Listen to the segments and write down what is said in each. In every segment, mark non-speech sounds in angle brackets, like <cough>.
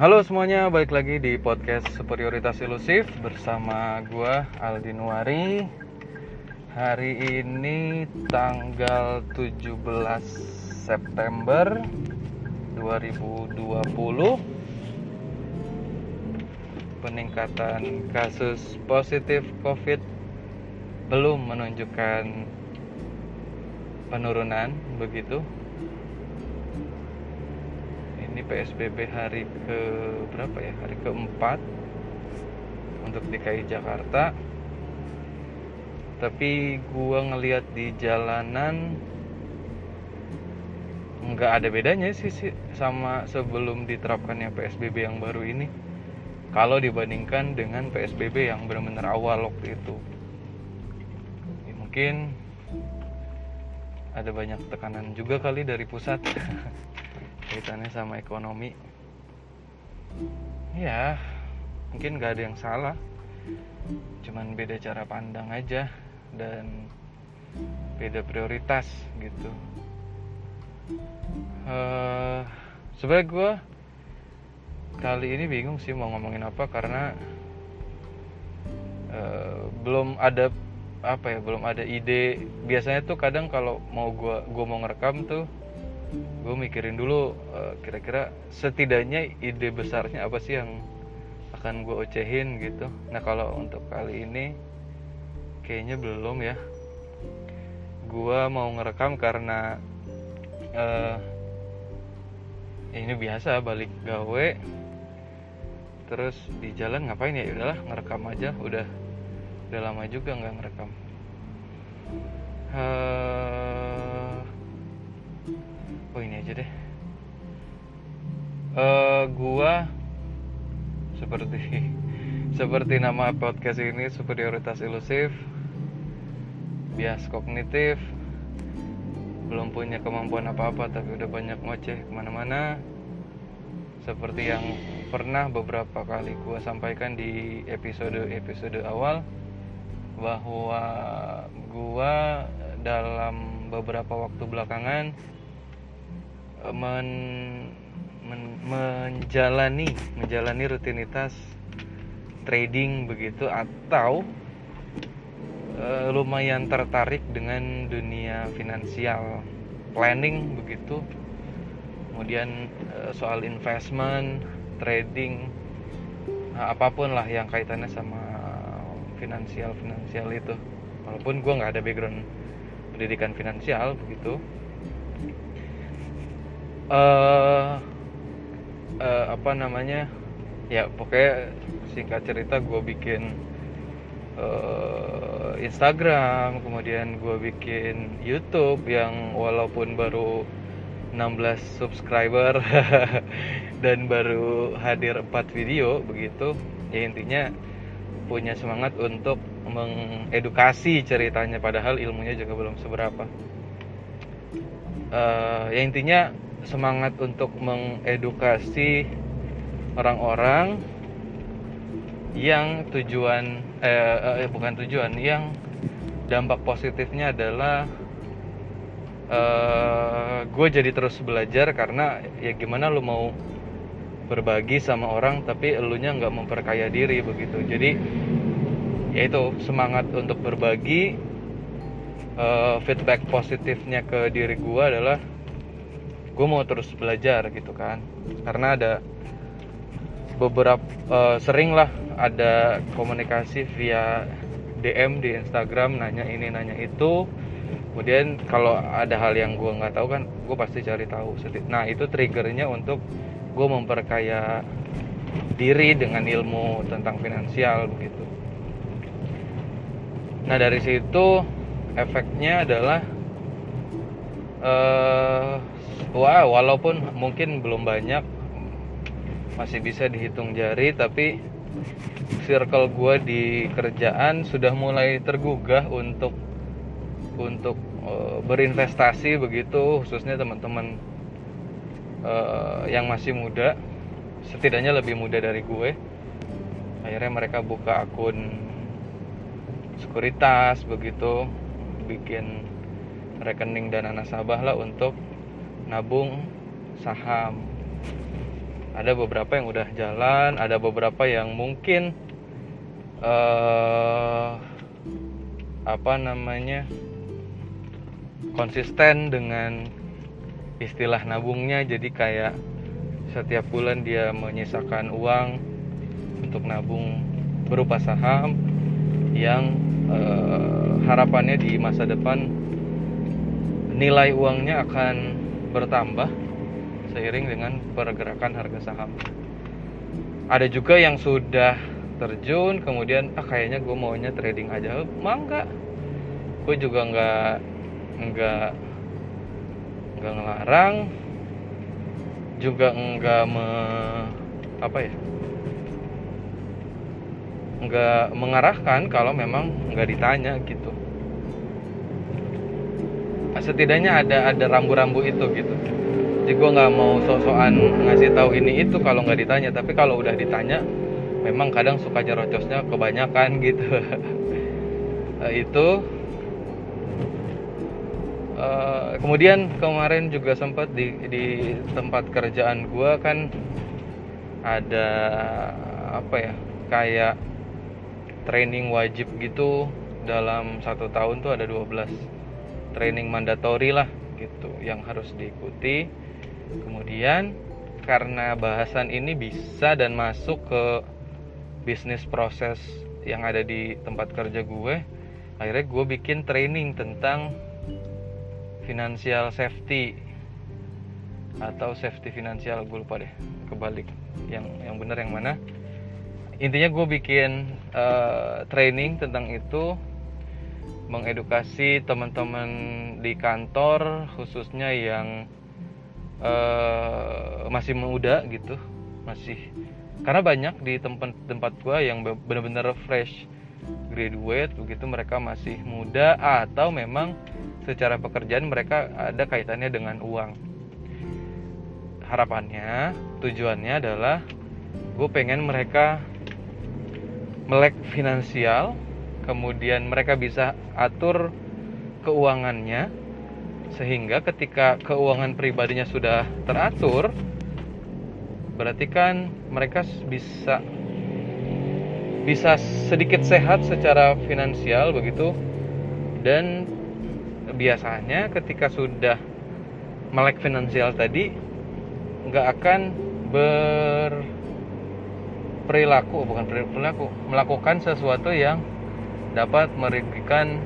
Halo semuanya, balik lagi di podcast Superioritas Ilusif bersama gua Aldi Nuari. Hari ini tanggal 17 September 2020. Peningkatan kasus positif COVID belum menunjukkan penurunan begitu PSBB hari ke berapa ya? Hari keempat untuk DKI Jakarta. Tapi gua ngelihat di jalanan nggak ada bedanya sih, sih sama sebelum diterapkannya PSBB yang baru ini. Kalau dibandingkan dengan PSBB yang benar-benar awal waktu itu. Ya, mungkin ada banyak tekanan juga kali dari pusat <laughs> kaitannya sama ekonomi. Ya mungkin gak ada yang salah. Cuman beda cara pandang aja dan beda prioritas gitu. Uh, sebenarnya gue kali ini bingung sih mau ngomongin apa karena uh, belum ada apa ya belum ada ide. Biasanya tuh kadang kalau mau gue gue mau ngerekam tuh gue mikirin dulu uh, kira-kira setidaknya ide besarnya apa sih yang akan gue ocehin gitu. Nah kalau untuk kali ini kayaknya belum ya. Gue mau ngerekam karena uh, ini biasa balik gawe terus di jalan ngapain ya? Udahlah ngerekam aja. Udah udah lama juga nggak ngerekam. Uh, aja deh. Uh, gua seperti <laughs> seperti nama podcast ini superioritas ilusif bias kognitif belum punya kemampuan apa-apa tapi udah banyak ngoceh ke mana-mana. Seperti yang pernah beberapa kali gua sampaikan di episode-episode awal bahwa gua dalam beberapa waktu belakangan men, men, menjalani menjalani rutinitas trading begitu atau uh, lumayan tertarik dengan dunia finansial planning begitu. Kemudian uh, soal investment trading apa pun lah yang kaitannya sama finansial finansial itu. Walaupun gue nggak ada background pendidikan finansial begitu uh, uh, apa namanya? Ya pokoknya singkat cerita gue bikin uh, Instagram kemudian gue bikin YouTube yang walaupun baru 16 subscriber <laughs> dan baru hadir 4 video begitu. Ya intinya punya semangat untuk mengedukasi ceritanya padahal ilmunya juga belum seberapa. Uh, ya intinya semangat untuk mengedukasi orang-orang yang tujuan eh, eh bukan tujuan yang dampak positifnya adalah eh, gue jadi terus belajar karena ya gimana lu mau berbagi sama orang tapi elunya nggak memperkaya diri begitu. Jadi yaitu semangat untuk berbagi eh, feedback positifnya ke diri gue adalah gue mau terus belajar gitu kan. Karena ada beberapa uh, sering lah ada komunikasi via DM di Instagram nanya ini nanya itu. Kemudian kalau ada hal yang gue nggak tahu kan gue pasti cari tahu nah itu triggernya untuk gue memperkaya diri dengan ilmu tentang finansial begitu. Nah dari situ efeknya adalah uh, wah walaupun mungkin belum banyak masih bisa dihitung jari tapi circle gue di kerjaan sudah mulai tergugah untuk untuk uh, berinvestasi begitu khususnya teman-teman uh, yang masih muda. Setidaknya lebih muda dari gue. Akhirnya mereka buka akun sekuritas begitu bikin rekening dana nasabah lah untuk nabung saham. Ada beberapa yang udah jalan ada beberapa yang mungkin uh, apa namanya konsisten dengan istilah nabungnya. Jadi kayak setiap bulan dia menyisakan uang untuk nabung berupa saham yang uh, harapannya di masa depan nilai uangnya akan bertambah seiring dengan pergerakan harga saham. Ada juga yang sudah terjun kemudian ah kayaknya gue maunya trading aja. Mah enggak gue juga nggak nggak nggak ngelarang juga enggak me apa ya? Nggak mengarahkan kalau memang nggak ditanya gitu setidaknya ada ada rambu-rambu itu gitu. Jadi gue nggak mau sok-sokan ngasih tahu ini itu kalau nggak ditanya. Tapi kalau udah ditanya memang kadang suka nyerocosnya kebanyakan gitu. <laughs> Itu. Uh, kemudian kemarin juga sempat di di tempat kerjaan gue kan ada apa ya kayak training wajib gitu. Dalam satu tahun tuh ada 12 training mandatori lah gitu yang harus diikuti. Kemudian karena bahasan ini bisa dan masuk ke bisnis proses yang ada di tempat kerja gue akhirnya gue bikin training tentang financial safety. Atau safety finansial gue lupa deh kebalik. Yang yang benar yang mana? Intinya gue bikin uh, training tentang itu mengedukasi teman-teman di kantor khususnya yang uh, masih muda gitu masih karena banyak di tempat tempat gue yang benar-benar fresh graduate begitu mereka masih muda atau memang secara pekerjaan mereka ada kaitannya dengan uang. Harapannya tujuannya adalah gue pengen mereka melek finansial, kemudian mereka bisa atur keuangannya sehingga ketika keuangan pribadinya sudah teratur berarti kan mereka bisa bisa sedikit sehat secara finansial begitu. Dan biasanya ketika sudah melek finansial tadi nggak akan ber perilaku bukan perilaku melakukan sesuatu yang dapat merugikan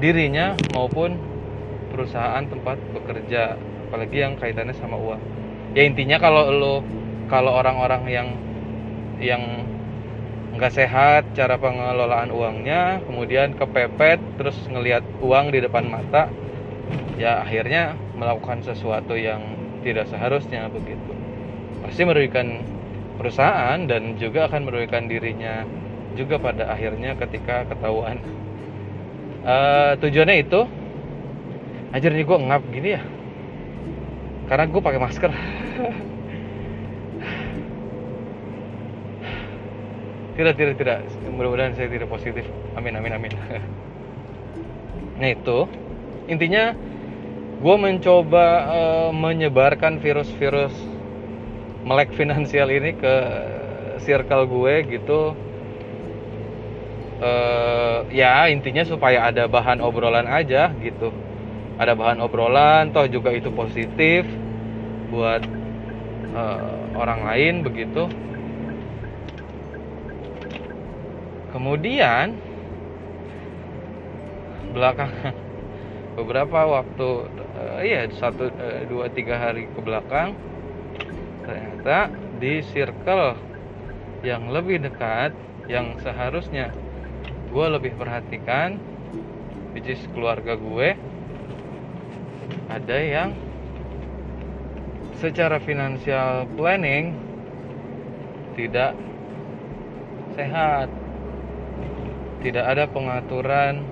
dirinya maupun perusahaan tempat bekerja apalagi yang kaitannya sama uang. Ya intinya kalau lo kalau orang-orang yang yang nggak sehat cara pengelolaan uangnya kemudian kepepet terus ngelihat uang di depan mata ya akhirnya melakukan sesuatu yang tidak seharusnya begitu. Pasti merugikan perusahaan dan juga akan merugikan dirinya juga pada akhirnya ketika ketahuan. Uh, tujuannya itu ajar nih gue ngap gini ya. Karena gue pakai masker. <sighs> Tidak tidak tidak. Mudah-mudahan saya tidak positif. Amin amin amin. <laughs> Nah itu. Intinya gue mencoba uh, menyebarkan virus-virus melek finansial ini ke circle gue gitu uh, ya intinya supaya ada bahan obrolan aja gitu. Ada bahan obrolan toh juga itu positif buat uh, orang lain begitu. Kemudian belakangan <laughs> beberapa waktu uh, iya satu uh, dua tiga hari ke belakang ternyata di circle yang lebih dekat yang seharusnya gue lebih perhatikan which is keluarga gue ada yang secara finansial planning tidak sehat tidak ada pengaturan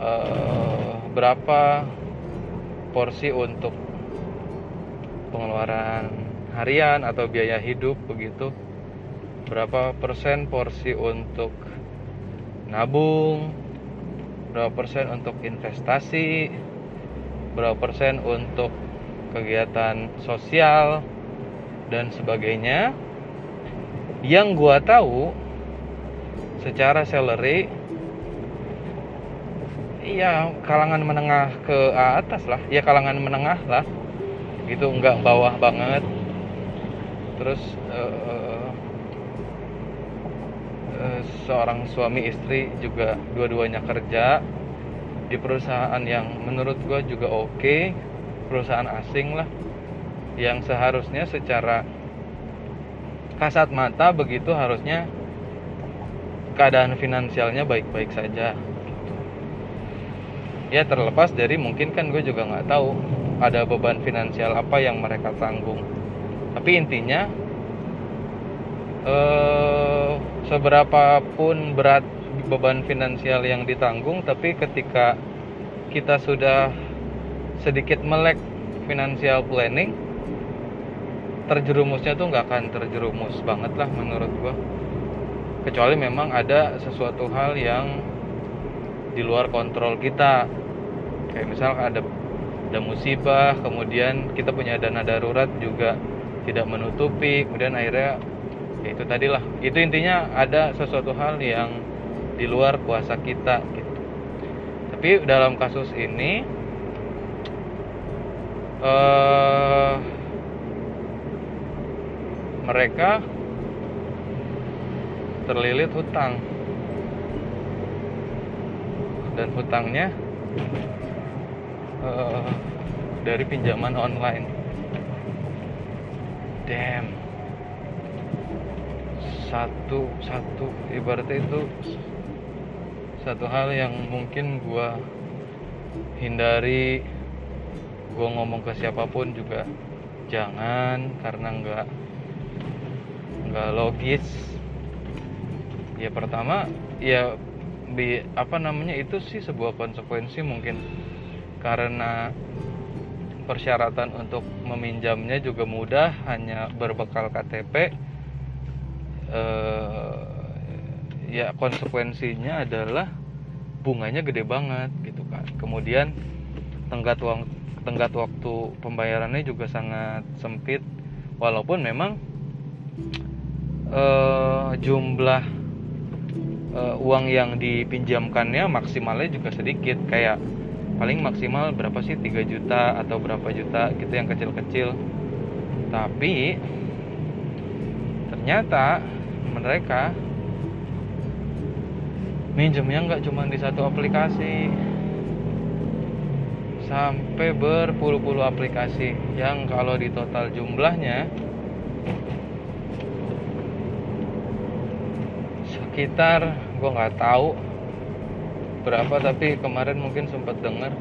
uh, berapa porsi untuk pengeluaran harian atau biaya hidup begitu berapa persen porsi untuk nabung? Berapa persen untuk investasi? Berapa persen untuk kegiatan sosial? Dan sebagainya. Yang gua tahu secara salary iya kalangan menengah ke atas lah. Ya kalangan menengah lah. Gitu nggak bawah banget. Terus uh, seorang suami istri juga dua-duanya kerja di perusahaan yang menurut gue juga oke okay, perusahaan asing lah yang seharusnya secara kasat mata begitu harusnya keadaan finansialnya baik-baik saja. Ya terlepas dari mungkin kan gue juga nggak tahu ada beban finansial apa yang mereka tanggung. Tapi intinya eh, seberapa pun berat beban finansial yang ditanggung tapi ketika kita sudah sedikit melek financial planning terjerumusnya tuh nggak akan terjerumus banget lah menurut gue kecuali memang ada sesuatu hal yang di luar kontrol kita. Kayak misal ada ada musibah kemudian kita punya dana darurat juga tidak menutupi kemudian akhirnya ya itu tadilah itu intinya ada sesuatu hal yang di luar kuasa kita gitu tapi dalam kasus ini uh, mereka terlilit hutang dan hutangnya uh, dari pinjaman online. Damn. Satu satu. Ibaratnya itu satu hal yang mungkin gua hindari gua ngomong ke siapa pun juga. Jangan karena nggak nggak logis. Ya pertama ya bi apa namanya itu sih sebuah konsekuensi mungkin. Karena persyaratan untuk meminjamnya juga mudah hanya berbekal KTP eh, ya konsekuensinya adalah bunganya gede banget gitu kan. Kemudian tenggat uang tenggat waktu pembayarannya juga sangat sempit. Walaupun memang eh, jumlah uh, uang yang dipinjamkannya maksimalnya juga sedikit. Kayak paling maksimal berapa sih? 3 juta atau berapa juta gitu yang kecil-kecil. Tapi ternyata mereka. Minjemnya nggak cuma di satu aplikasi. Sampai berpuluh-puluh aplikasi yang kalau di total jumlahnya sekitar gue nggak tahu berapa tapi kemarin mungkin sempat dengar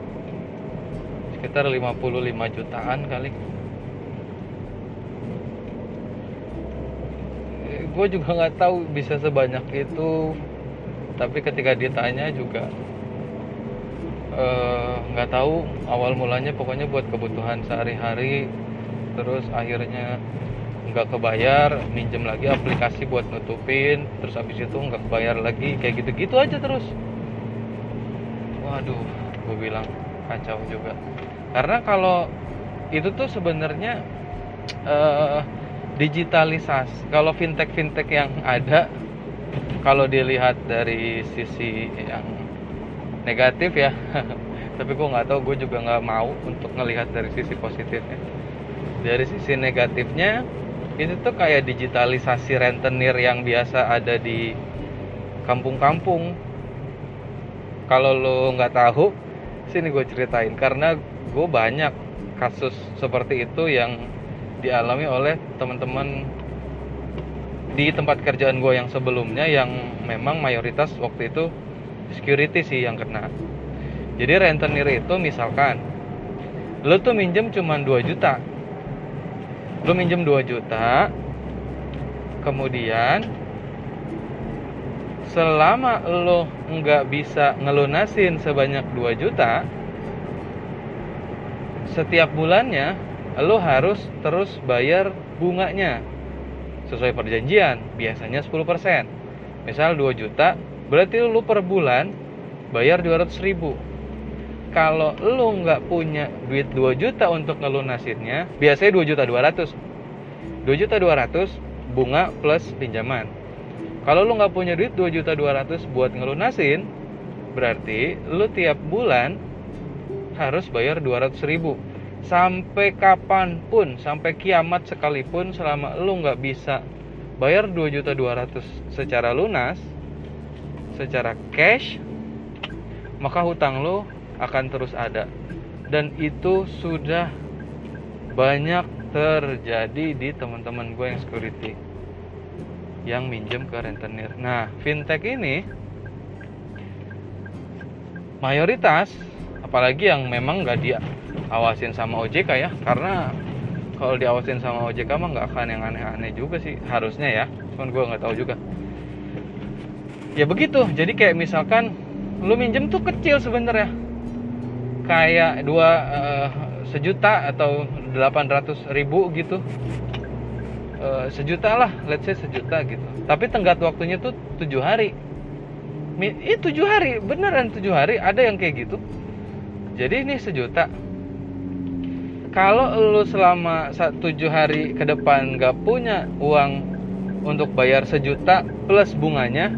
sekitar 55 jutaan kali gue juga nggak tahu bisa sebanyak itu. Tapi ketika ditanya juga eh, nggak uh, tahu awal mulanya pokoknya buat kebutuhan sehari-hari terus akhirnya nggak kebayar minjem lagi aplikasi buat nutupin terus habis itu nggak kebayar lagi kayak gitu-gitu aja terus. Waduh gue bilang kacau juga. Karena kalau itu tuh sebenarnya uh, digitalisasi. Kalau fintech fintech yang ada kalau dilihat dari sisi yang negatif ya <laughs> tapi gue nggak tahu gue juga nggak mau untuk ngelihat dari sisi positifnya. Dari sisi negatifnya itu tuh kayak digitalisasi rentenir yang biasa ada di kampung-kampung. Kalau lo nggak tahu sini gue ceritain karena gue banyak kasus seperti itu yang dialami oleh teman-teman di tempat kerjaan gue yang sebelumnya yang memang mayoritas waktu itu security sih yang kena. Jadi rentenir itu misalkan lo tuh minjem cuma 2 juta. Lu minjem 2 juta kemudian selama lo nggak bisa ngelunasin sebanyak 2 juta setiap bulannya lo harus terus bayar bunganya. Sesuai perjanjian biasanya 10% misal 2 juta berarti lo per bulan bayar 200 ribu. Kalau lu nggak punya duit 2 juta untuk ngelunasinnya biasanya 2 juta 200 2 juta 200 bunga plus pinjaman. Kalau lu nggak punya duit 2 juta 200 buat ngelunasin berarti lu tiap bulan harus bayar 200 ribu sampai kapan pun sampai kiamat sekalipun selama lu nggak bisa bayar 2 juta 200 secara lunas secara cash maka hutang lo akan terus ada dan itu sudah banyak terjadi di teman-teman gue yang security yang minjem ke rentenir. Nah, fintech ini mayoritas apalagi yang memang nggak diawasin sama OJK ya. Karena kalau diawasin sama OJK mah nggak akan yang aneh-aneh juga sih harusnya ya. Cuman gue nggak tahu juga. Ya begitu. Jadi kayak misalkan lu minjem tuh kecil sebenarnya. Kayak dua uh, sejuta atau 800 ribu gitu. Uh, sejuta lah let's say sejuta gitu. Tapi tenggat waktunya tuh tujuh hari. Ini tujuh hari. Beneran tujuh hari. Ada yang kayak gitu jadi ini sejuta. Kalau lu selama tujuh hari ke depan gak punya uang untuk bayar sejuta plus bunganya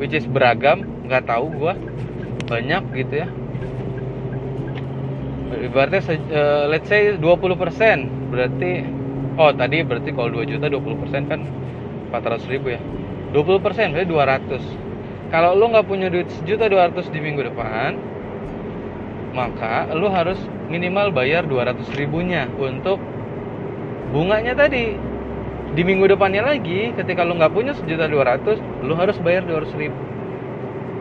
which is beragam nggak tahu gua. Banyak gitu ya. Ibaratnya uh, let's say 20% berarti oh tadi berarti kalau 2 juta 20% kan 400 ribu ya. 20% berarti 200 kalau lo nggak punya duit sejuta 200 di minggu depan maka lo harus minimal bayar 200 ribunya untuk bunganya tadi. Di minggu depannya lagi ketika lo nggak punya sejuta 200 lo harus bayar 200 ribu.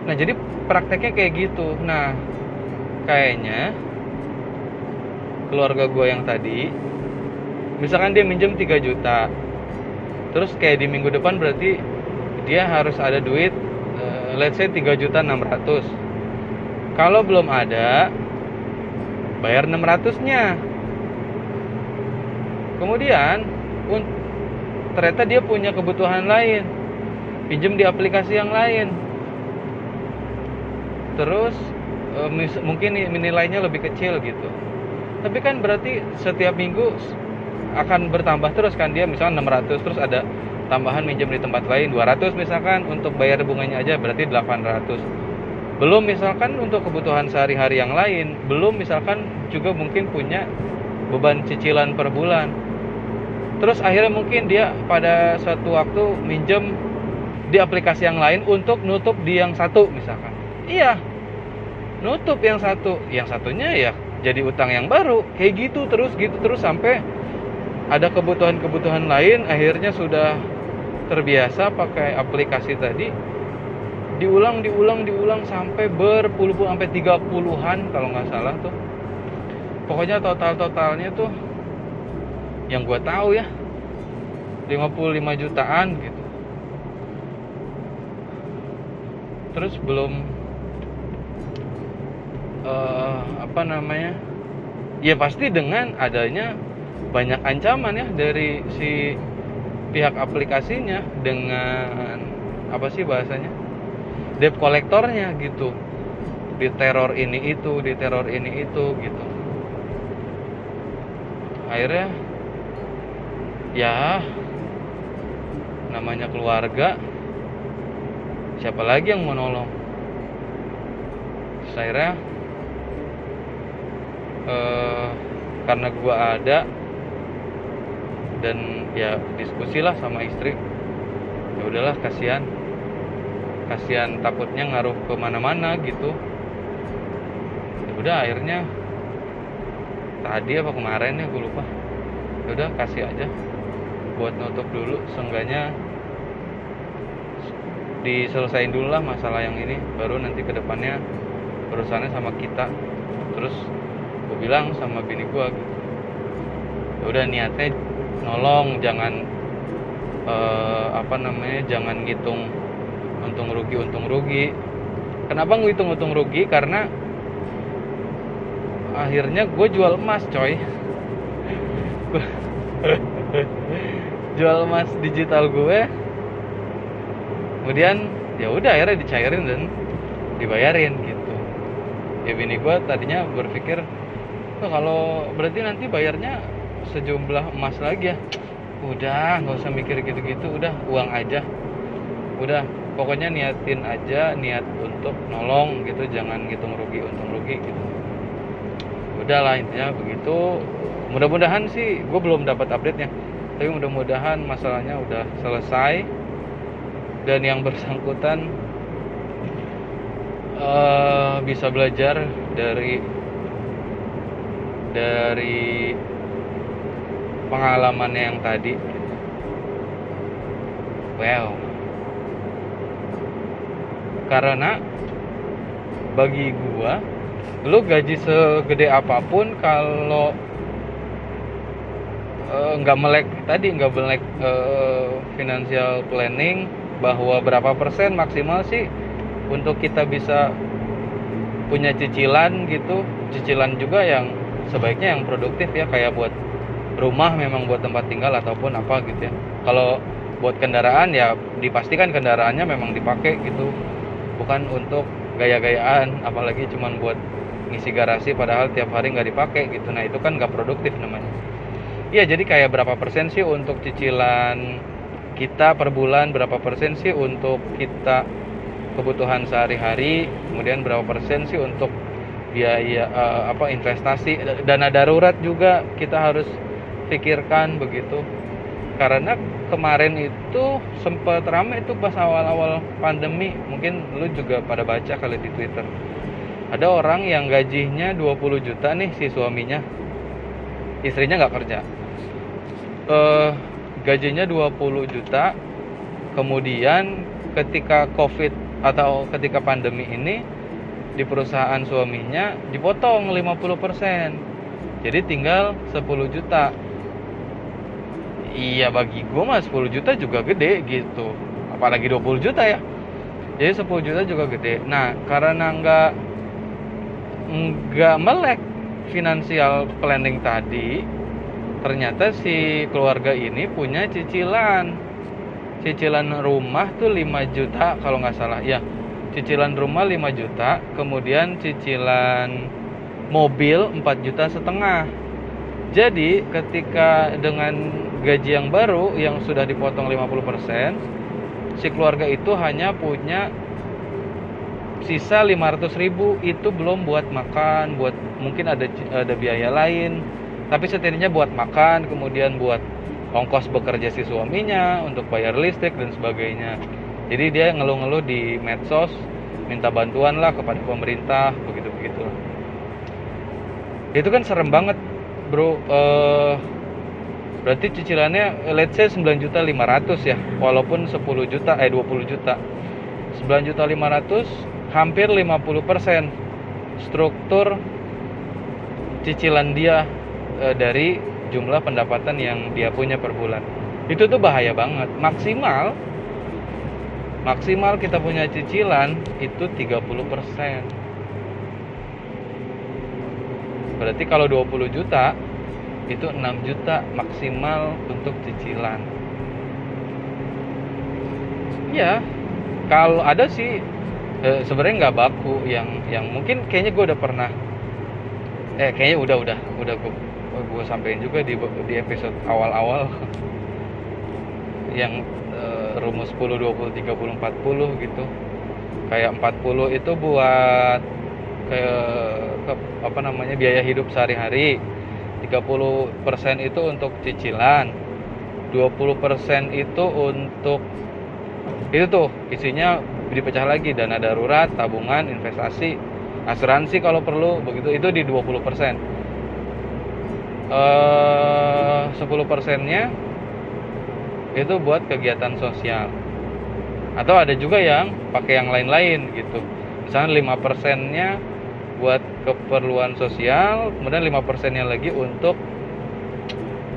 Nah jadi prakteknya kayak gitu. Nah kayaknya keluarga gue yang tadi misalkan dia minjem 3 juta terus kayak di minggu depan berarti dia harus ada duit uh, let's say 3 juta 600 kalau belum ada bayar 600 nya kemudian ternyata dia punya kebutuhan lain. Pinjem di aplikasi yang lain. Terus uh, mungkin nilainya lebih kecil gitu. Tapi kan berarti setiap minggu akan bertambah terus kan dia misalnya 600 terus ada tambahan minjem di tempat lain 200 misalkan untuk bayar bunganya aja berarti 800 belum misalkan untuk kebutuhan sehari-hari yang lain belum misalkan juga mungkin punya beban cicilan per bulan. Terus akhirnya mungkin dia pada suatu waktu minjem di aplikasi yang lain untuk nutup di yang satu misalkan. Iya nutup yang satu. Yang satunya ya jadi utang yang baru. Kayak gitu terus gitu terus sampai ada kebutuhan-kebutuhan lain akhirnya sudah terbiasa pakai aplikasi tadi diulang diulang diulang sampai berpuluh-puluh sampai tiga puluhan kalau nggak salah tuh. Pokoknya total totalnya tuh yang gue tahu ya 55 jutaan gitu. Terus belum uh, apa namanya? Ya pasti dengan adanya banyak ancaman ya dari si pihak aplikasinya dengan apa sih bahasanya debt kolektornya gitu. Di teror ini itu di teror ini itu gitu. Akhirnya ya namanya keluarga siapa lagi yang mau nolong? Akhirnya uh, karena gue ada dan ya diskusi lah sama istri. Ya udahlah kasihan kasihan takutnya ngaruh ke mana-mana gitu. Ya udah akhirnya tadi apa kemarin ya gue lupa. Ya udah kasih aja buat nutup dulu. Seenggaknya diselesain dulu lah masalah yang ini baru nanti ke depannya perusahaannya sama kita. Terus gue bilang sama bini gue gitu. Ya udah niatnya nolong jangan uh, apa namanya jangan ngitung untung rugi untung rugi. Kenapa ngitung untung rugi? Karena akhirnya gue jual emas coy. <laughs> Jual emas digital gue. Kemudian ya udah akhirnya dicairin dan dibayarin gitu. Ya bini gue tadinya berpikir oh, kalau berarti nanti bayarnya sejumlah emas lagi ya? Udah nggak usah mikir gitu-gitu udah uang aja. Udah pokoknya niatin aja niat untuk nolong gitu jangan ngitung rugi untung rugi gitu. Udahlah intinya begitu. Mudah-mudahan sih gue belum dapat update nya tapi mudah-mudahan masalahnya udah selesai. Dan yang bersangkutan uh, bisa belajar dari dari pengalamannya yang tadi. Wow karena bagi gua lu gaji segede apa pun kalau eh, nggak uh, melek tadi nggak melek uh, financial planning bahwa berapa persen maksimal sih untuk kita bisa punya cicilan gitu. Cicilan juga yang sebaiknya yang produktif ya kayak buat rumah memang buat tempat tinggal ataupun apa gitu ya. Kalau buat kendaraan ya dipastikan kendaraannya memang dipakai gitu bukan untuk gaya-gayaan apalagi cuman buat ngisi garasi padahal tiap hari nggak dipakai gitu. Nah itu kan nggak produktif namanya. Iya jadi kayak berapa persen sih untuk cicilan kita per bulan? Berapa persen sih untuk kita kebutuhan sehari-hari? Kemudian berapa persen sih untuk biaya uh, apa investasi? Dana darurat juga kita harus pikirkan begitu. Karena kemarin itu sempat rame itu pas awal-awal pandemi. Mungkin lu juga pada baca kali di Twitter. Ada orang yang gajinya 20 juta nih si suaminya. Istrinya nggak kerja. Uh, gajinya 20 juta. Kemudian ketika covid atau ketika pandemi ini di perusahaan suaminya dipotong 50% jadi tinggal 10 juta iya bagi gue mah 10 juta juga gede gitu. Apalagi 20 juta ya. Jadi 10 juta juga gede. Nah karena nggak nggak melek finansial planning tadi ternyata si keluarga ini punya cicilan. Cicilan rumah tuh 5 juta kalau nggak salah. Ya cicilan rumah 5 juta kemudian cicilan mobil 4 juta setengah. Jadi ketika dengan gaji yang baru yang sudah dipotong 50% si keluarga itu hanya punya sisa 500 ribu. Itu belum buat makan buat mungkin ada ada biaya lain. Tapi setidaknya buat makan kemudian buat ongkos bekerja si suaminya untuk bayar listrik dan sebagainya. Jadi dia ngeluh-ngeluh di medsos minta bantuan lah kepada pemerintah begitu begitu itu kan serem banget bro. Uh, berarti cicilannya let's say 9 juta 500 ya walaupun 10 juta eh 20 juta. 9 juta 500 hampir 50 persen struktur cicilan dia e, dari jumlah pendapatan yang dia punya per bulan. Itu tuh bahaya banget. Maksimal maksimal kita punya cicilan itu 30 persen. Berarti kalau 20 juta itu 6 juta maksimal untuk cicilan. Ya kalau ada sih e, sebenarnya nggak baku. Yang yang mungkin kayaknya gue udah pernah eh kayaknya udah udah udah gue gue sampein juga di di episode awal-awal. <laughs> Yang e, rumus 10 20 30 40 gitu. Kayak 40 itu buat ke, ke apa namanya biaya hidup sehari-hari 30% itu untuk cicilan 20% itu untuk itu tuh isinya dipecah lagi dana darurat tabungan investasi asuransi kalau perlu begitu. Itu di 20% persen. Eh, 10 persennya itu buat kegiatan sosial. Atau ada juga yang pakai yang lain-lain gitu. Misalnya 5 persennya buat keperluan sosial kemudian lima persennya lagi untuk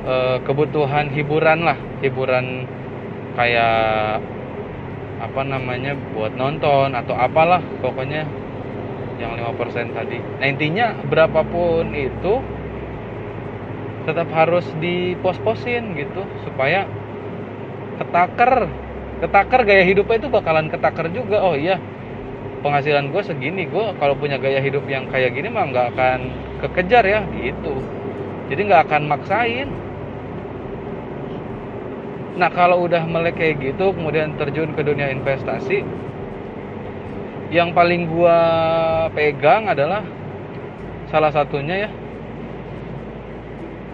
e, kebutuhan hiburan lah hiburan kayak apa namanya buat nonton atau apalah pokoknya yang 5% tadi. Nah, intinya berapapun itu tetap harus dipos-posin gitu supaya ketaker ketaker gaya hidupnya itu bakalan ketaker juga. Oh iya, penghasilan gue segini gue kalau punya gaya hidup yang kayak gini mah nggak akan kekejar ya gitu. Jadi nggak akan maksain. Nah kalau udah melek kayak gitu kemudian terjun ke dunia investasi yang paling gua pegang adalah salah satunya ya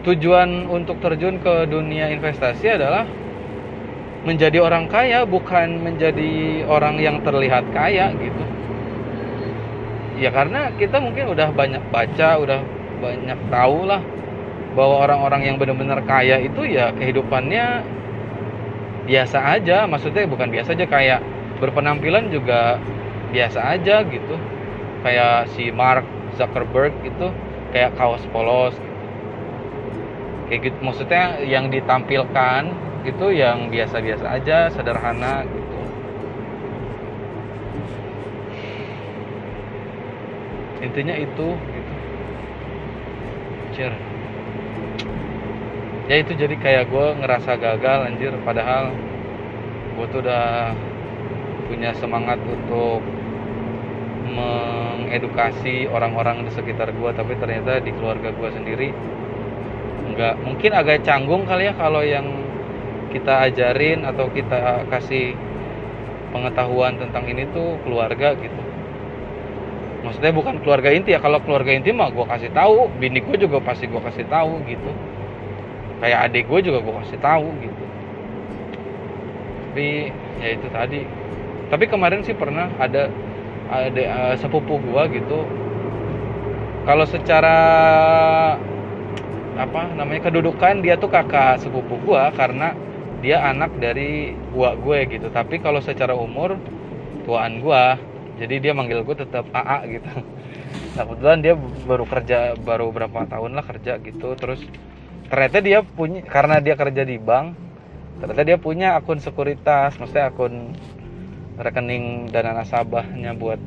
tujuan untuk terjun ke dunia investasi adalah menjadi orang kaya bukan menjadi orang yang terlihat kaya gitu ya karena kita mungkin udah banyak baca udah banyak tahu lah bahwa orang-orang yang benar-benar kaya itu ya kehidupannya biasa aja. Maksudnya bukan biasa aja kayak berpenampilan juga biasa aja gitu. Kayak si Mark Zuckerberg itu kayak kaos polos kayak gitu. Maksudnya yang ditampilkan itu yang biasa-biasa aja sederhana gitu intinya itu gitu. Cer. ya itu jadi kayak gue ngerasa gagal anjir. Padahal gue tuh udah punya semangat untuk mengedukasi orang-orang di sekitar gue tapi ternyata di keluarga gue sendiri nggak. Mungkin agak canggung kali ya kalau yang kita ajarin atau kita kasih pengetahuan tentang ini tuh keluarga gitu maksudnya bukan keluarga inti ya. Kalau keluarga inti mah gue kasih tahu. Bini gue juga pasti gue kasih tahu gitu. Kayak adik gue juga gue kasih tahu gitu. Tapi ya itu tadi. Tapi kemarin sih pernah ada ada uh, sepupu gue gitu. Kalau secara apa namanya kedudukan dia tuh kakak sepupu gua karena dia anak dari gua gue gitu. Tapi kalau secara umur tuaan gua jadi dia manggil gue tetap AA gitu. Nah kebetulan dia baru kerja baru berapa tahun lah kerja gitu. Terus ternyata dia punya karena dia kerja di bank ternyata dia punya akun sekuritas maksudnya akun rekening dana nasabahnya buat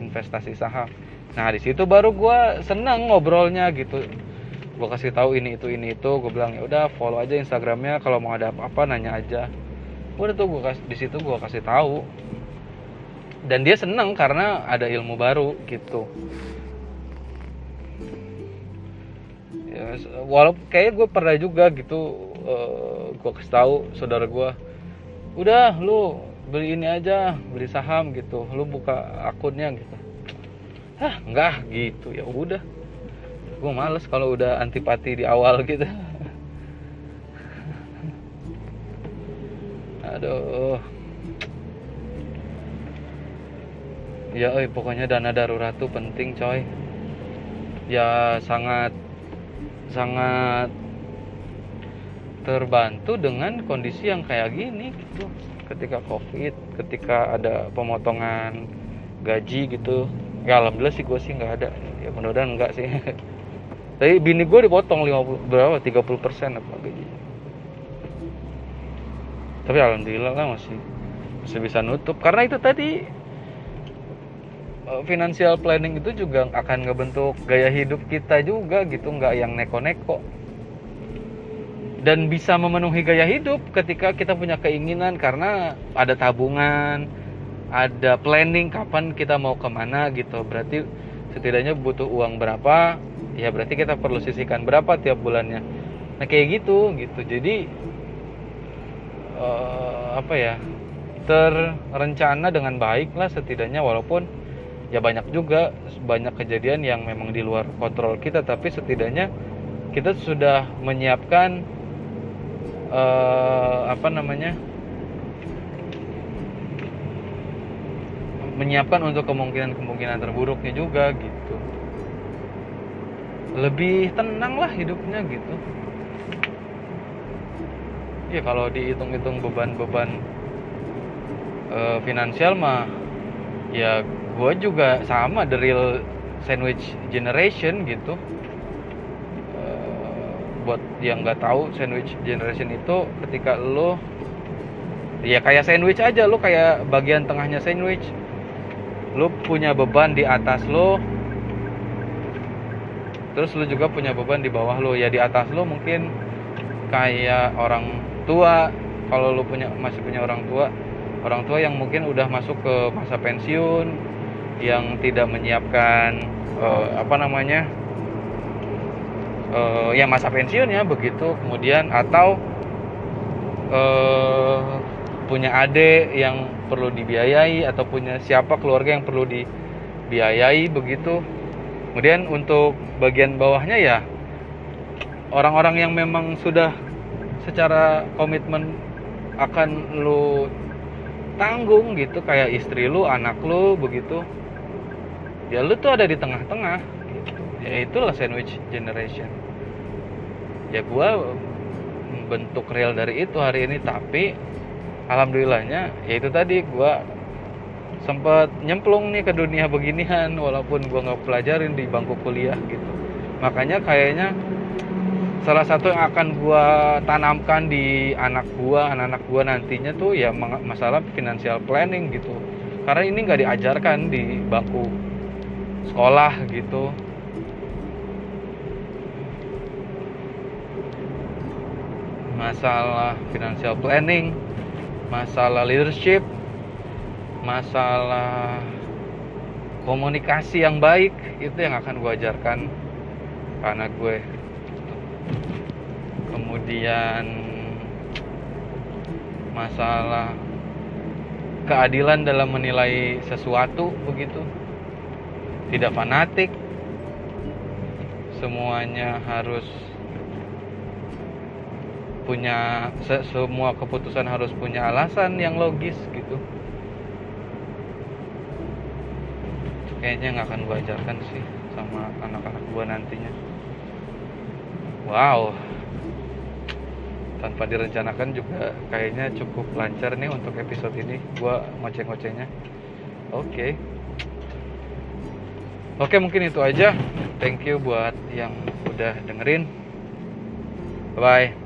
investasi saham. Nah di situ baru gue seneng ngobrolnya gitu. Gue kasih tahu ini itu ini itu. Gue bilang ya udah follow aja instagramnya. Kalau mau ada apa-apa nanya aja. Udah tuh gue di situ gue kasih tahu dan dia seneng karena ada ilmu baru gitu. Ya, walaupun kayak gue pernah juga gitu uh, eh, gue kasih tahu saudara gue udah lu beli ini aja beli saham gitu. Lu buka akunnya gitu. Hah enggak gitu. Ya udah. Gue males kalau udah antipati di awal gitu. <laughs> Aduh ya eh pokoknya dana darurat tuh penting coy. Ya sangat sangat terbantu dengan kondisi yang kayak gini gitu. Ketika covid ketika ada pemotongan gaji gitu. Ya alhamdulillah sih gue sih nggak ada. Ya mudah-mudahan enggak sih. <laughs> Tapi bini gue dipotong 50 berapa? 30 persen apa gajinya. Tapi alhamdulillah lah masih masih bisa nutup. Karena itu tadi financial planning itu juga akan ngebentuk gaya hidup kita juga gitu nggak yang neko-neko. Dan bisa memenuhi gaya hidup ketika kita punya keinginan karena ada tabungan ada planning kapan kita mau ke mana gitu. Berarti setidaknya butuh uang berapa ya berarti kita perlu sisihkan berapa tiap bulannya. Nah kayak gitu gitu. Jadi uh, apa ya terencana dengan baik lah setidaknya walaupun ya banyak juga banyak kejadian yang memang di luar kontrol kita tapi setidaknya kita sudah menyiapkan uh, apa namanya menyiapkan untuk kemungkinan-kemungkinan terburuknya juga gitu. Lebih tenang lah hidupnya gitu. Ya kalau dihitung-hitung beban-beban uh, finansial mah ya gue juga sama the real sandwich generation gitu. Uh, buat yang nggak tahu sandwich generation itu ketika lo ya kayak sandwich aja lo kayak bagian tengahnya sandwich. Lo punya beban di atas lo terus lu juga punya beban di bawah lu. Ya di atas lu mungkin kayak orang tua kalau lu punya masih punya orang tua orang tua yang mungkin udah masuk ke masa pensiun yang tidak menyiapkan uh, apa namanya uh, ya masa pensiun ya begitu kemudian atau eh, punya adik yang perlu dibiayai atau punya siapa keluarga yang perlu dibiayai begitu. Kemudian untuk bagian bawahnya ya orang-orang yang memang sudah secara komitmen akan lu tanggung gitu kayak istri lu anak lu begitu ya lu tuh ada di tengah-tengah. Ya itulah sandwich generation. Ya gua bentuk real dari itu hari ini tapi alhamdulillahnya ya itu tadi gua sempat nyemplung nih ke dunia beginian walaupun gua nggak pelajarin di bangku kuliah gitu. Makanya kayaknya salah satu yang akan gua tanamkan di anak gua anak-anak gua nantinya tuh ya masalah financial planning gitu. Karena ini nggak diajarkan di bangku sekolah gitu. Masalah financial planning masalah leadership masalah komunikasi yang baik itu yang akan gue ajarkan ke anak gue. Kemudian masalah keadilan dalam menilai sesuatu begitu tidak fanatik. Semuanya harus punya se semua keputusan harus punya alasan yang logis gitu. Kayaknya nggak akan gue ajarkan sih sama anak-anak gue nantinya. Wow. Tanpa direncanakan juga kayaknya cukup lancar nih untuk episode ini. Gua ngoceh-ngocehnya. Oke. okay. Oke mungkin itu aja. Thank you buat yang udah dengerin. Bye bye